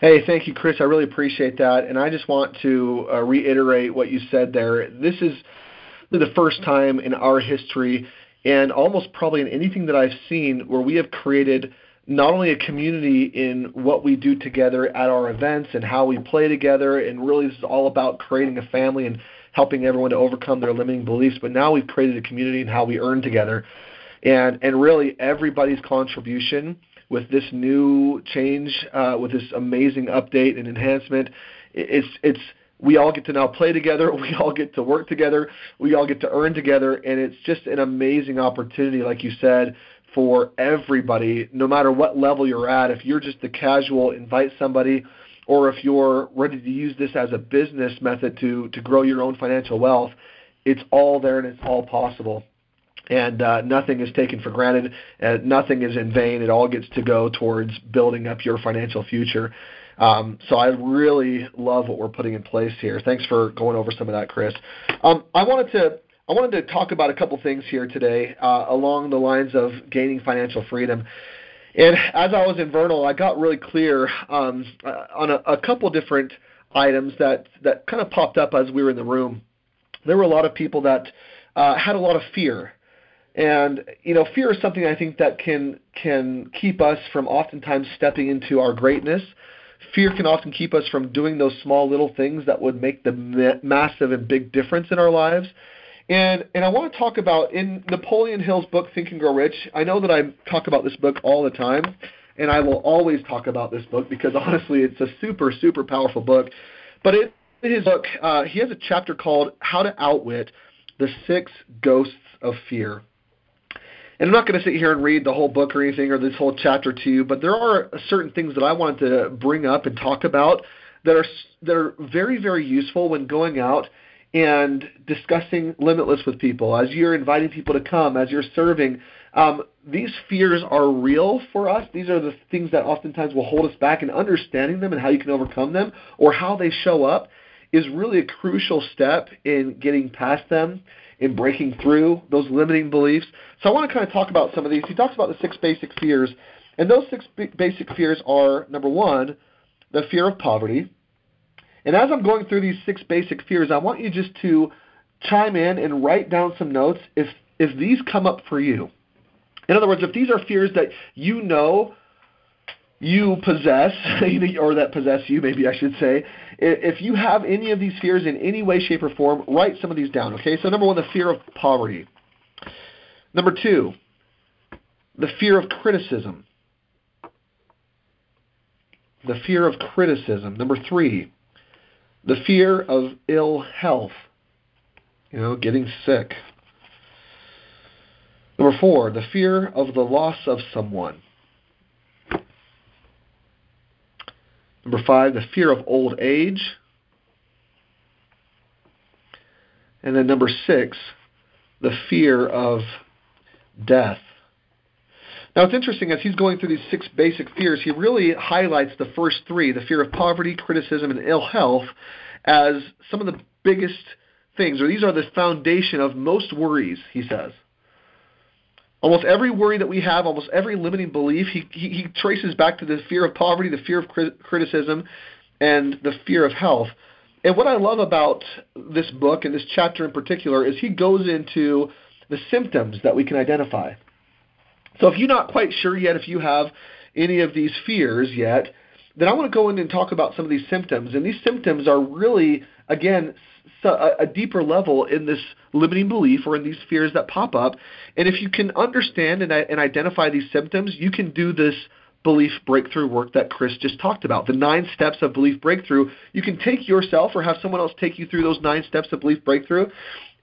Hey, thank you, Chris. I really appreciate that. And I just want to uh, reiterate what you said there. This is the first time in our history, and almost probably in anything that I've seen, where we have created not only a community in what we do together at our events and how we play together, and really this is all about creating a family and helping everyone to overcome their limiting beliefs, but now we've created a community and how we earn together. And, and really everybody's contribution with this new change, uh, with this amazing update and enhancement, it's, it's, we all get to now play together. [LAUGHS] We all get to work together. We all get to earn together. And it's just an amazing opportunity, like you said, for everybody, no matter what level you're at. If you're just the casual, invite somebody, or if you're ready to use this as a business method to, to grow your own financial wealth, it's all there and it's all possible. And uh, nothing is taken for granted. and nothing is in vain. It all gets to go towards building up your financial future. Um, so I really love what we're putting in place here. Thanks for going over some of that, Chris. Um, I wanted to I wanted to talk about a couple things here today uh, along the lines of gaining financial freedom. And as I was in Vernal, I got really clear um, uh, on a, a couple different items that that kind of popped up as we were in the room. There were a lot of people that uh, had a lot of fear and you know fear is something i think that can can keep us from oftentimes stepping into our greatness fear can often keep us from doing those small little things that would make the ma- massive and big difference in our lives. And and I want to talk about in Napoleon Hill's book Think and Grow Rich. I know that I talk about this book all the time, and I will always talk about this book because [LAUGHS] honestly, it's a super super powerful book. But in his book, uh, he has a chapter called "How to Outwit the Six Ghosts of Fear." And I'm not going to sit here and read the whole book or anything or this whole chapter to you, but there are certain things that I wanted to bring up and talk about that are that are very very useful when going out and discussing limitless with people. As you're inviting people to come as you're serving um, these fears are real for us. These are the things that oftentimes will hold us back and understanding them and how you can overcome them or how they show up is really a crucial step in getting past them in breaking through those limiting beliefs. So I want to kind of talk about some of these. He talks about the six basic fears, and those six basic fears are number one, the fear of poverty. And as I'm going through these six basic fears, I want you just to chime in and write down some notes if if these come up for you. In other words, if these are fears that you know you possess, [LAUGHS] or that possess you, maybe I should say, if you have any of these fears in any way, shape, or form, write some of these down, okay? So, number one, the fear of poverty. Number two, the fear of criticism. The fear of criticism. Number three, the fear of ill health, you know, getting sick. Number four, the fear of the loss of someone. Number five, the fear of old age. And then number six, the fear of death. Now it's interesting as he's going through these six basic fears, he really highlights the first three, the fear of poverty, criticism, and ill health, as some of the biggest things, or these are the foundation of most worries, he says. Almost every worry that we have, almost every limiting belief, he, he, he traces back to the fear of poverty, the fear of criticism, and the fear of health. And what I love about this book and this chapter in particular is he goes into the symptoms that we can identify. So if you're not quite sure yet if you have any of these fears yet, then I want to go in and talk about some of these symptoms. And these symptoms are really, again, a deeper level in this limiting belief or in these fears that pop up. And if you can understand and, and identify these symptoms, you can do this belief breakthrough work that Chris just talked about. The nine steps of belief breakthrough. You can take yourself or have someone else take you through those nine steps of belief breakthrough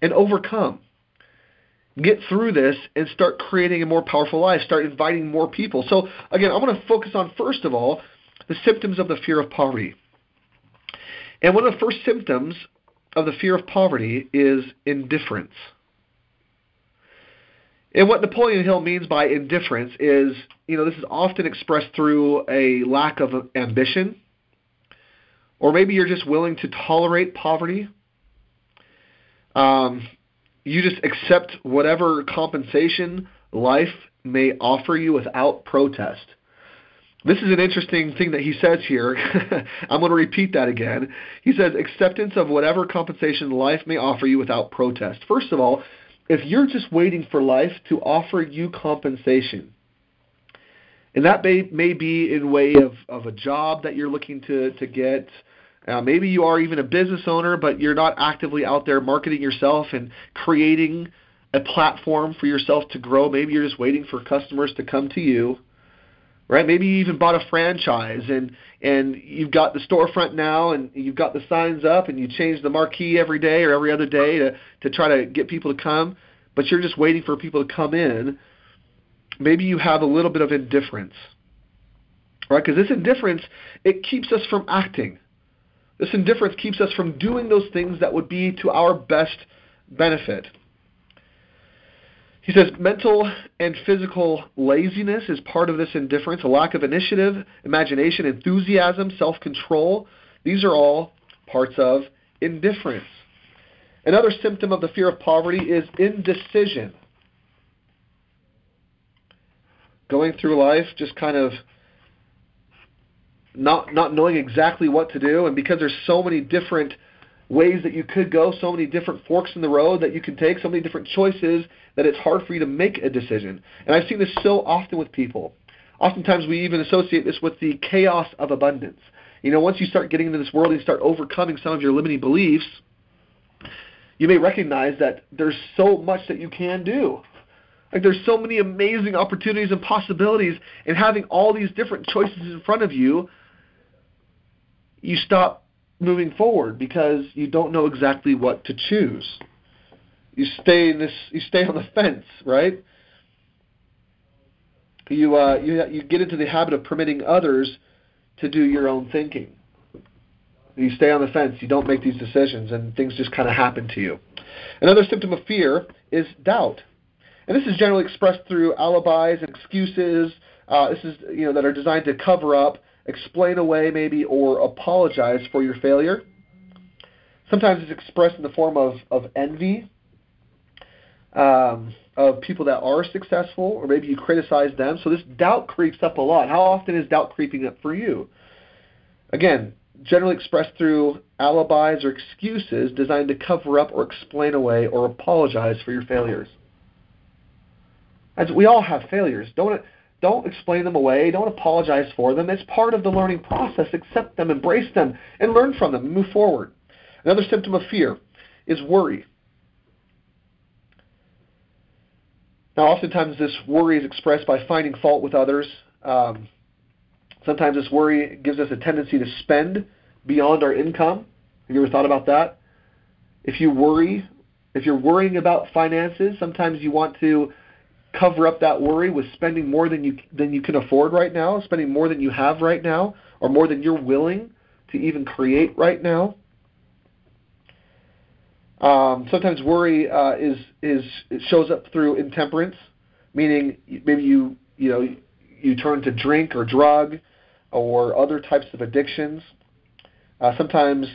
and overcome. Get through this and start creating a more powerful life. Start inviting more people. So, again, I want to focus on, first of all, the symptoms of the fear of poverty. And one of the first symptoms of the fear of poverty is indifference. And what Napoleon Hill means by indifference is, you know, this is often expressed through a lack of ambition, or maybe you're just willing to tolerate poverty. Um, you just accept whatever compensation life may offer you without protest. This is an interesting thing that he says here. [LAUGHS] I'm going to repeat that again. He says, acceptance of whatever compensation life may offer you without protest. First of all, if you're just waiting for life to offer you compensation, and that may, may be in way of, of a job that you're looking to, to get, uh, maybe you are even a business owner, but you're not actively out there marketing yourself and creating a platform for yourself to grow. Maybe you're just waiting for customers to come to you right? Maybe you even bought a franchise and and you've got the storefront now and you've got the signs up and you change the marquee every day or every other day to to try to get people to come, but you're just waiting for people to come in. Maybe you have a little bit of indifference. Right? Because this indifference it keeps us from acting. This indifference keeps us from doing those things that would be to our best benefit. He says mental and physical laziness is part of this indifference, a lack of initiative, imagination, enthusiasm, self control. These are all parts of indifference. Another symptom of the fear of poverty is indecision. Going through life just kind of not not knowing exactly what to do and because there's so many different ways that you could go, so many different forks in the road that you can take, so many different choices that it's hard for you to make a decision. And I've seen this so often with people. Oftentimes we even associate this with the chaos of abundance. You know, once you start getting into this world and you start overcoming some of your limiting beliefs, you may recognize that there's so much that you can do. Like there's so many amazing opportunities and possibilities, and having all these different choices in front of you, you stop moving forward because you don't know exactly what to choose. You stay in this. You stay on the fence, right? You uh, you you get into the habit of permitting others to do your own thinking. You stay on the fence. You don't make these decisions, and things just kind of happen to you. Another symptom of fear is doubt, and this is generally expressed through alibis and excuses. Uh, this is you know that are designed to cover up explain away maybe or apologize for your failure. Sometimes it's expressed in the form of, of envy um, of people that are successful, or maybe you criticize them. So this doubt creeps up a lot. How often is doubt creeping up for you? Again, generally expressed through alibis or excuses designed to cover up or explain away or apologize for your failures. As we all have failures. Don't don't explain them away. Don't apologize for them. It's part of the learning process. Accept them, embrace them, and learn from them and move forward. Another symptom of fear is worry. Now, oftentimes this worry is expressed by finding fault with others. Um, sometimes this worry gives us a tendency to spend beyond our income. Have you ever thought about that? If you worry, if you're worrying about finances, sometimes you want to cover up that worry with spending more than you than you can afford right now, spending more than you have right now, or more than you're willing to even create right now. Um, sometimes worry uh, is is shows up through intemperance, meaning maybe you you know you turn to drink or drug or other types of addictions. Uh, sometimes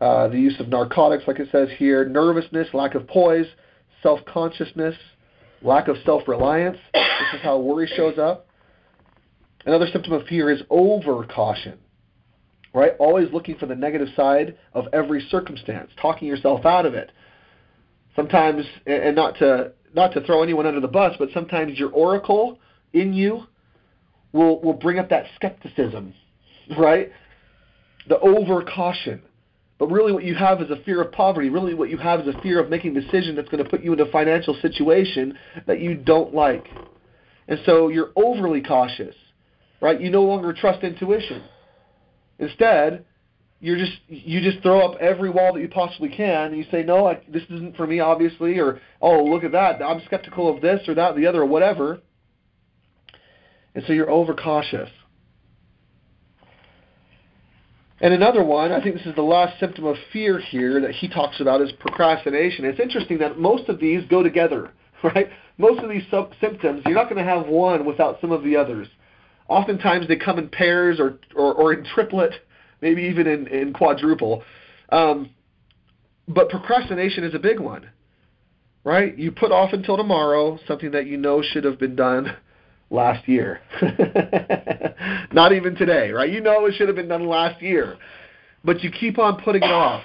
uh, the use of narcotics, like it says here, nervousness, lack of poise, self consciousness, lack of self reliance. This is how worry shows up. Another symptom of fear is over caution, right? Always looking for the negative side of every circumstance, talking yourself out of it. Sometimes, and not to not to throw anyone under the bus, but sometimes your oracle in you will will bring up that skepticism, right? The over caution. But really, what you have is a fear of poverty. Really, what you have is a fear of making a decision that's going to put you in a financial situation that you don't like. And so you're overly cautious, right? You no longer trust intuition. Instead, you're just you just throw up every wall that you possibly can, and you say, "No, I, this isn't for me, obviously," or "Oh, look at that, I'm skeptical of this or that, or the other, or whatever." And so you're overcautious. And another one, I think this is the last symptom of fear here that he talks about is procrastination. It's interesting that most of these go together, [LAUGHS] right? Most of these sub- symptoms, you're not going to have one without some of the others. Oftentimes they come in pairs or, or, or in triplet, maybe even in, in quadruple. Um, but procrastination is a big one, right? You put off until tomorrow something that you know should have been done last year. [LAUGHS] Not even today, right? You know it should have been done last year, but you keep on putting it off.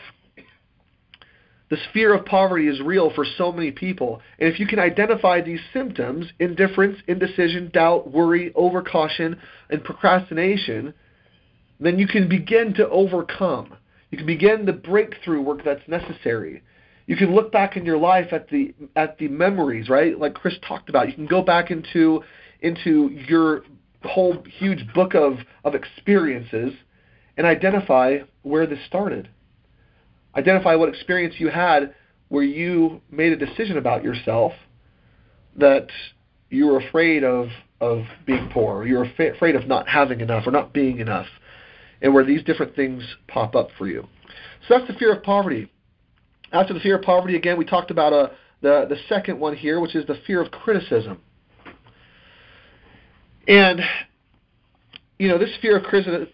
This fear of poverty is real for so many people. And if you can identify these symptoms indifference, indecision, doubt, worry, overcaution, and procrastination then you can begin to overcome. You can begin the breakthrough work that's necessary. You can look back in your life at the at the memories, right? Like Chris talked about. You can go back into into your whole huge book of, of experiences and identify where this started. Identify what experience you had where you made a decision about yourself that you were afraid of of being poor, or you were afraid of not having enough or not being enough, and where these different things pop up for you. So that's the fear of poverty. After the fear of poverty, again, we talked about uh, the the second one here, which is the fear of criticism. And you know, this fear of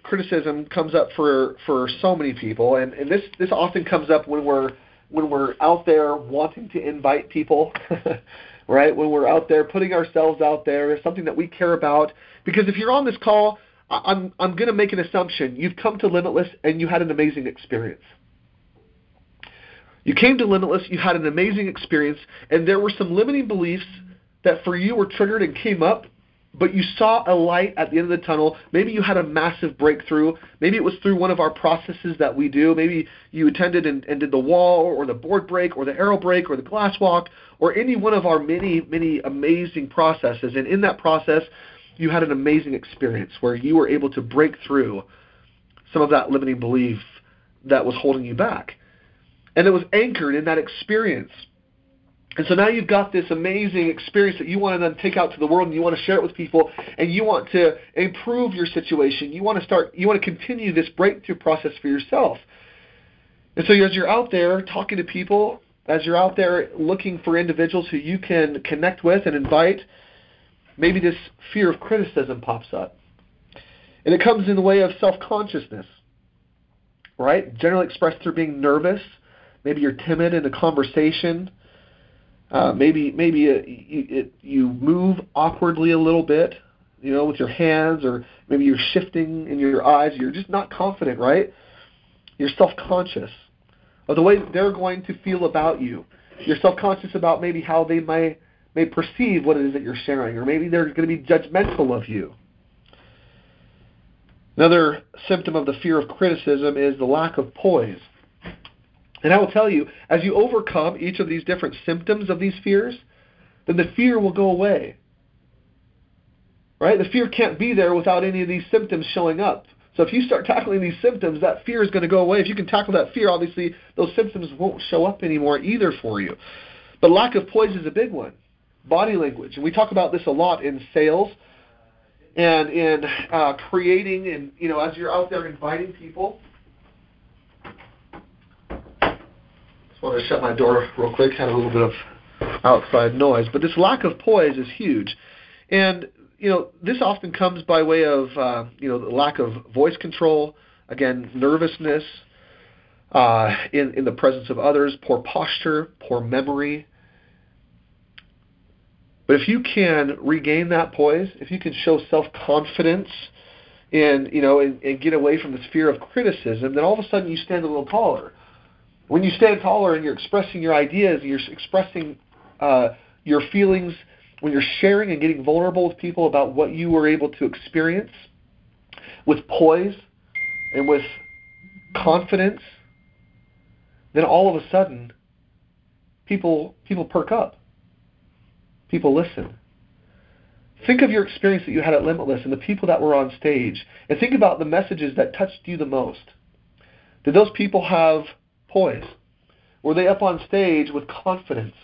criticism comes up for for so many people, and and this this often comes up when we're when we're out there wanting to invite people, [LAUGHS] right? When we're out there putting ourselves out there, something that we care about. Because if you're on this call, I'm I'm going to make an assumption. You've come to Limitless and you had an amazing experience. You came to Limitless, you had an amazing experience, and there were some limiting beliefs that for you were triggered and came up but you saw a light at the end of the tunnel. Maybe you had a massive breakthrough. Maybe it was through one of our processes that we do. Maybe you attended and, and did the wall or the board break or the arrow break or the glass walk or any one of our many, many amazing processes. And in that process, you had an amazing experience where you were able to break through some of that limiting belief that was holding you back. And it was anchored in that experience. And so now you've got this amazing experience that you want to then take out to the world and you want to share it with people and you want to improve your situation. You want to start you want to continue this breakthrough process for yourself. And so as you're out there talking to people, as you're out there looking for individuals who you can connect with and invite, maybe this fear of criticism pops up. And it comes in the way of self-consciousness. Right? Generally expressed through being nervous. Maybe you're timid in a conversation uh, maybe maybe it, it, you move awkwardly a little bit, you know, with your hands, or maybe you're shifting in your eyes. You're just not confident, right? You're self-conscious of the way they're going to feel about you. You're self-conscious about maybe how they may may perceive what it is that you're sharing, or maybe they're going to be judgmental of you. Another symptom of the fear of criticism is the lack of poise. And I will tell you, as you overcome each of these different symptoms of these fears, then the fear will go away. Right? The fear can't be there without any of these symptoms showing up. So if you start tackling these symptoms, that fear is going to go away. If you can tackle that fear, obviously those symptoms won't show up anymore either for you. But lack of poise is a big one. Body language, and we talk about this a lot in sales and in uh, creating, and you know, as you're out there inviting people, want to shut my door real quick. Had a little bit of outside noise, but this lack of poise is huge, and you know this often comes by way of uh, you know the lack of voice control, again nervousness, uh, in in the presence of others, poor posture, poor memory. But if you can regain that poise, if you can show self confidence, and you know and, and get away from this fear of criticism, then all of a sudden you stand a little taller when you stand taller and you're expressing your ideas, you're expressing uh, your feelings, when you're sharing and getting vulnerable with people about what you were able to experience with poise and with confidence, then all of a sudden people people perk up. People listen. Think of your experience that you had at Limitless and the people that were on stage, and think about the messages that touched you the most. Did those people have poise? Were they up on stage with confidence,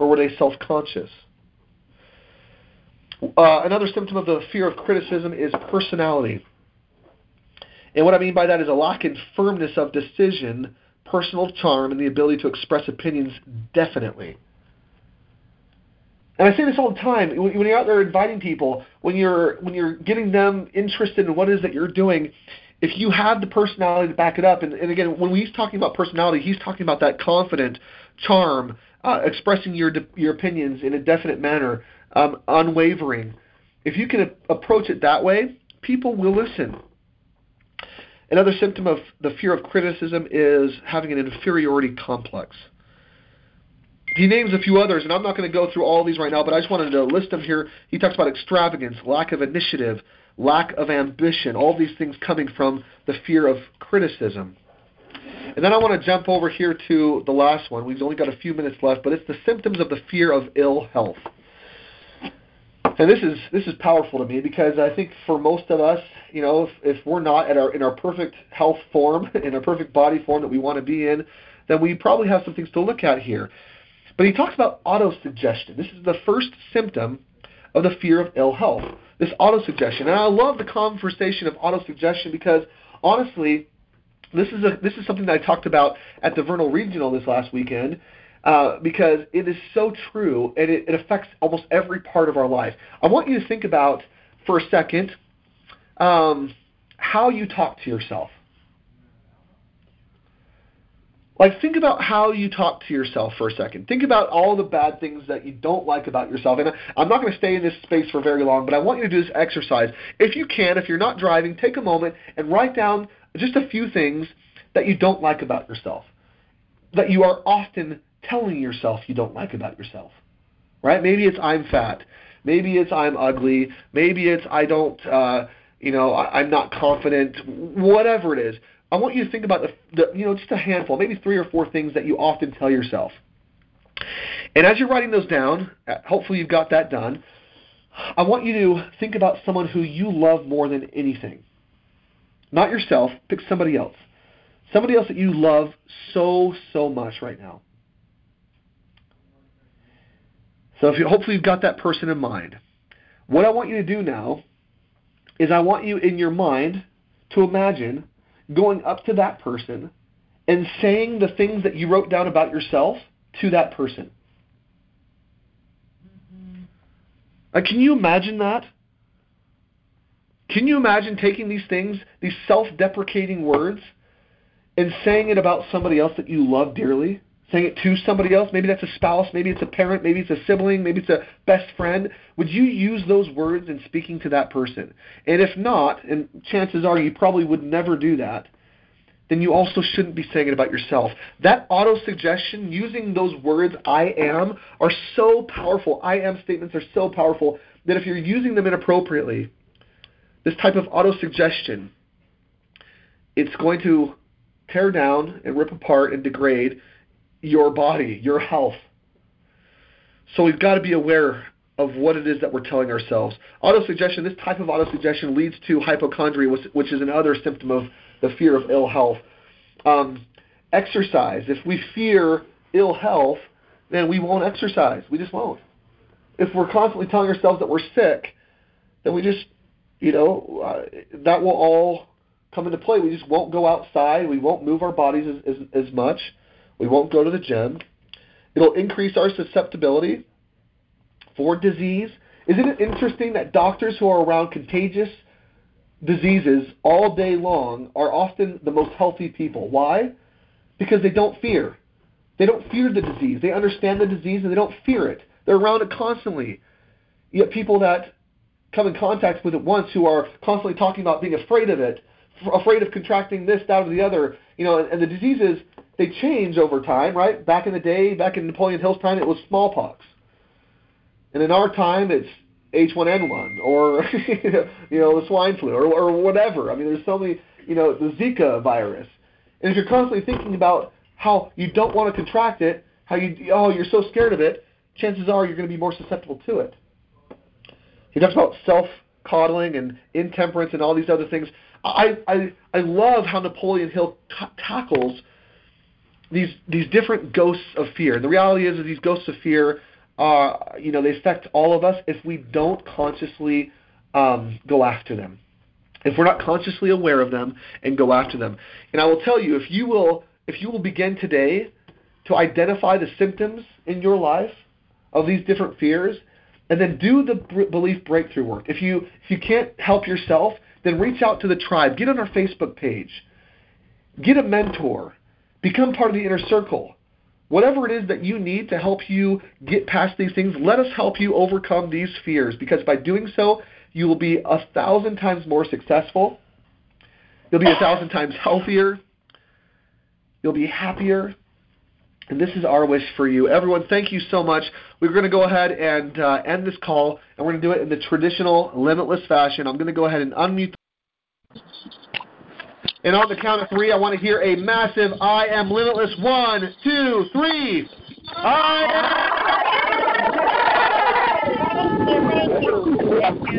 or were they self-conscious? Uh, another symptom of the fear of criticism is personality. And what I mean by that is a lack in firmness of decision, personal charm, and the ability to express opinions definitely. And I say this all the time when you're out there inviting people, when you're when you're getting them interested in what it is that you're doing, if you have the personality to back it up, and, and again, when he's talking about personality, he's talking about that confident charm, uh, expressing your your opinions in a definite manner, um, unwavering. If you can approach it that way, people will listen. Another symptom of the fear of criticism is having an inferiority complex. He names a few others, and I'm not going to go through all these right now, but I just wanted to list them here. He talks about extravagance, lack of initiative, lack of ambition, all these things coming from the fear of criticism. And then I want to jump over here to the last one. We've only got a few minutes left, but it's the symptoms of the fear of ill health. And this is this is powerful to me because I think for most of us, you know, if, if we're not at our in our perfect health form, [LAUGHS] in our perfect body form that we want to be in, then we probably have some things to look at here. But he talks about autosuggestion. This is the first symptom of the fear of ill health. This autosuggestion. And I love the conversation of autosuggestion because honestly, this is a this is something that I talked about at the Vernal Regional this last weekend. Uh, because it is so true and it, it affects almost every part of our life. I want you to think about for a second um, how you talk to yourself. Like, think about how you talk to yourself for a second. Think about all the bad things that you don't like about yourself. And I'm not going to stay in this space for very long, but I want you to do this exercise. If you can, if you're not driving, take a moment and write down just a few things that you don't like about yourself, that you are often telling yourself you don't like about yourself. Right? Maybe it's I'm fat. Maybe it's I'm ugly. Maybe it's I don't, uh, you know, I, I'm not confident. Whatever it is, I want you to think about the, the, you know, just a handful, maybe three or four things that you often tell yourself. And as you're writing those down, uh, hopefully you've got that done. I want you to think about someone who you love more than anything. Not yourself. Pick somebody else. Somebody else that you love so so much right now. So if you, hopefully you've got that person in mind. What I want you to do now is I want you in your mind to imagine going up to that person and saying the things that you wrote down about yourself to that person. Uh, can you imagine that? Can you imagine taking these things, these self deprecating words, and saying it about somebody else that you love dearly? Saying it to somebody else. Maybe that's a spouse, maybe it's a parent, maybe it's a sibling, maybe it's a best friend. Would you use those words in speaking to that person? And if not, and chances are you probably would never do that, then you also shouldn't be saying it about yourself. That auto suggestion, using those words, I am, are so powerful. I am statements are so powerful that if you're using them inappropriately, this type of auto suggestion, it's going to tear down and rip apart and degrade your body, your health. So we've got to be aware of what it is that we're telling ourselves. Autosuggestion, this type of autosuggestion leads to hypochondria, which is another symptom of the fear of ill health. Um, exercise. If we fear ill health, then we won't exercise. We just won't. If we're constantly telling ourselves that we're sick, then we just, you know, uh, that will all come into play. We just won't go outside. We won't move our bodies as, as, as much. We won't go to the gym. It'll increase our susceptibility for disease. Isn't it interesting that doctors who are around contagious diseases all day long are often the most healthy people? Why? Because they don't fear. They don't fear the disease. They understand the disease and they don't fear it. They're around it constantly. Yet people that come in contact with it once who are constantly talking about being afraid of it, afraid of contracting this, that, or the other, you know, and, and the diseases they change over time, right? Back in the day, back in Napoleon Hill's time, it was smallpox, and in our time, it's H1N1 or [LAUGHS] you know the swine flu or, or whatever. I mean, there's so many, you know, the Zika virus, and if you're constantly thinking about how you don't want to contract it, how you oh you're so scared of it, chances are you're going to be more susceptible to it. He talks about self coddling and intemperance and all these other things. I I I love how Napoleon Hill t- tackles these these different ghosts of fear. The reality is that these ghosts of fear, are you know, they affect all of us if we don't consciously um, go after them. If we're not consciously aware of them and go after them. And I will tell you, if you will, if you will begin today to identify the symptoms in your life of these different fears, and then do the belief breakthrough work. If you if you can't help yourself, then reach out to the tribe. Get on our Facebook page. Get a mentor. Become part of the inner circle. Whatever it is that you need to help you get past these things, let us help you overcome these fears because by doing so, you will be a thousand times more successful. You'll be a thousand times healthier. You'll be happier. And this is our wish for you. Everyone, thank you so much. We're going to go ahead and uh, end this call, and we're going to do it in the traditional limitless fashion. I'm going to go ahead and unmute. And on the count of three, I want to hear a massive I am limitless. One, two, three. I am. Thank you. Thank you.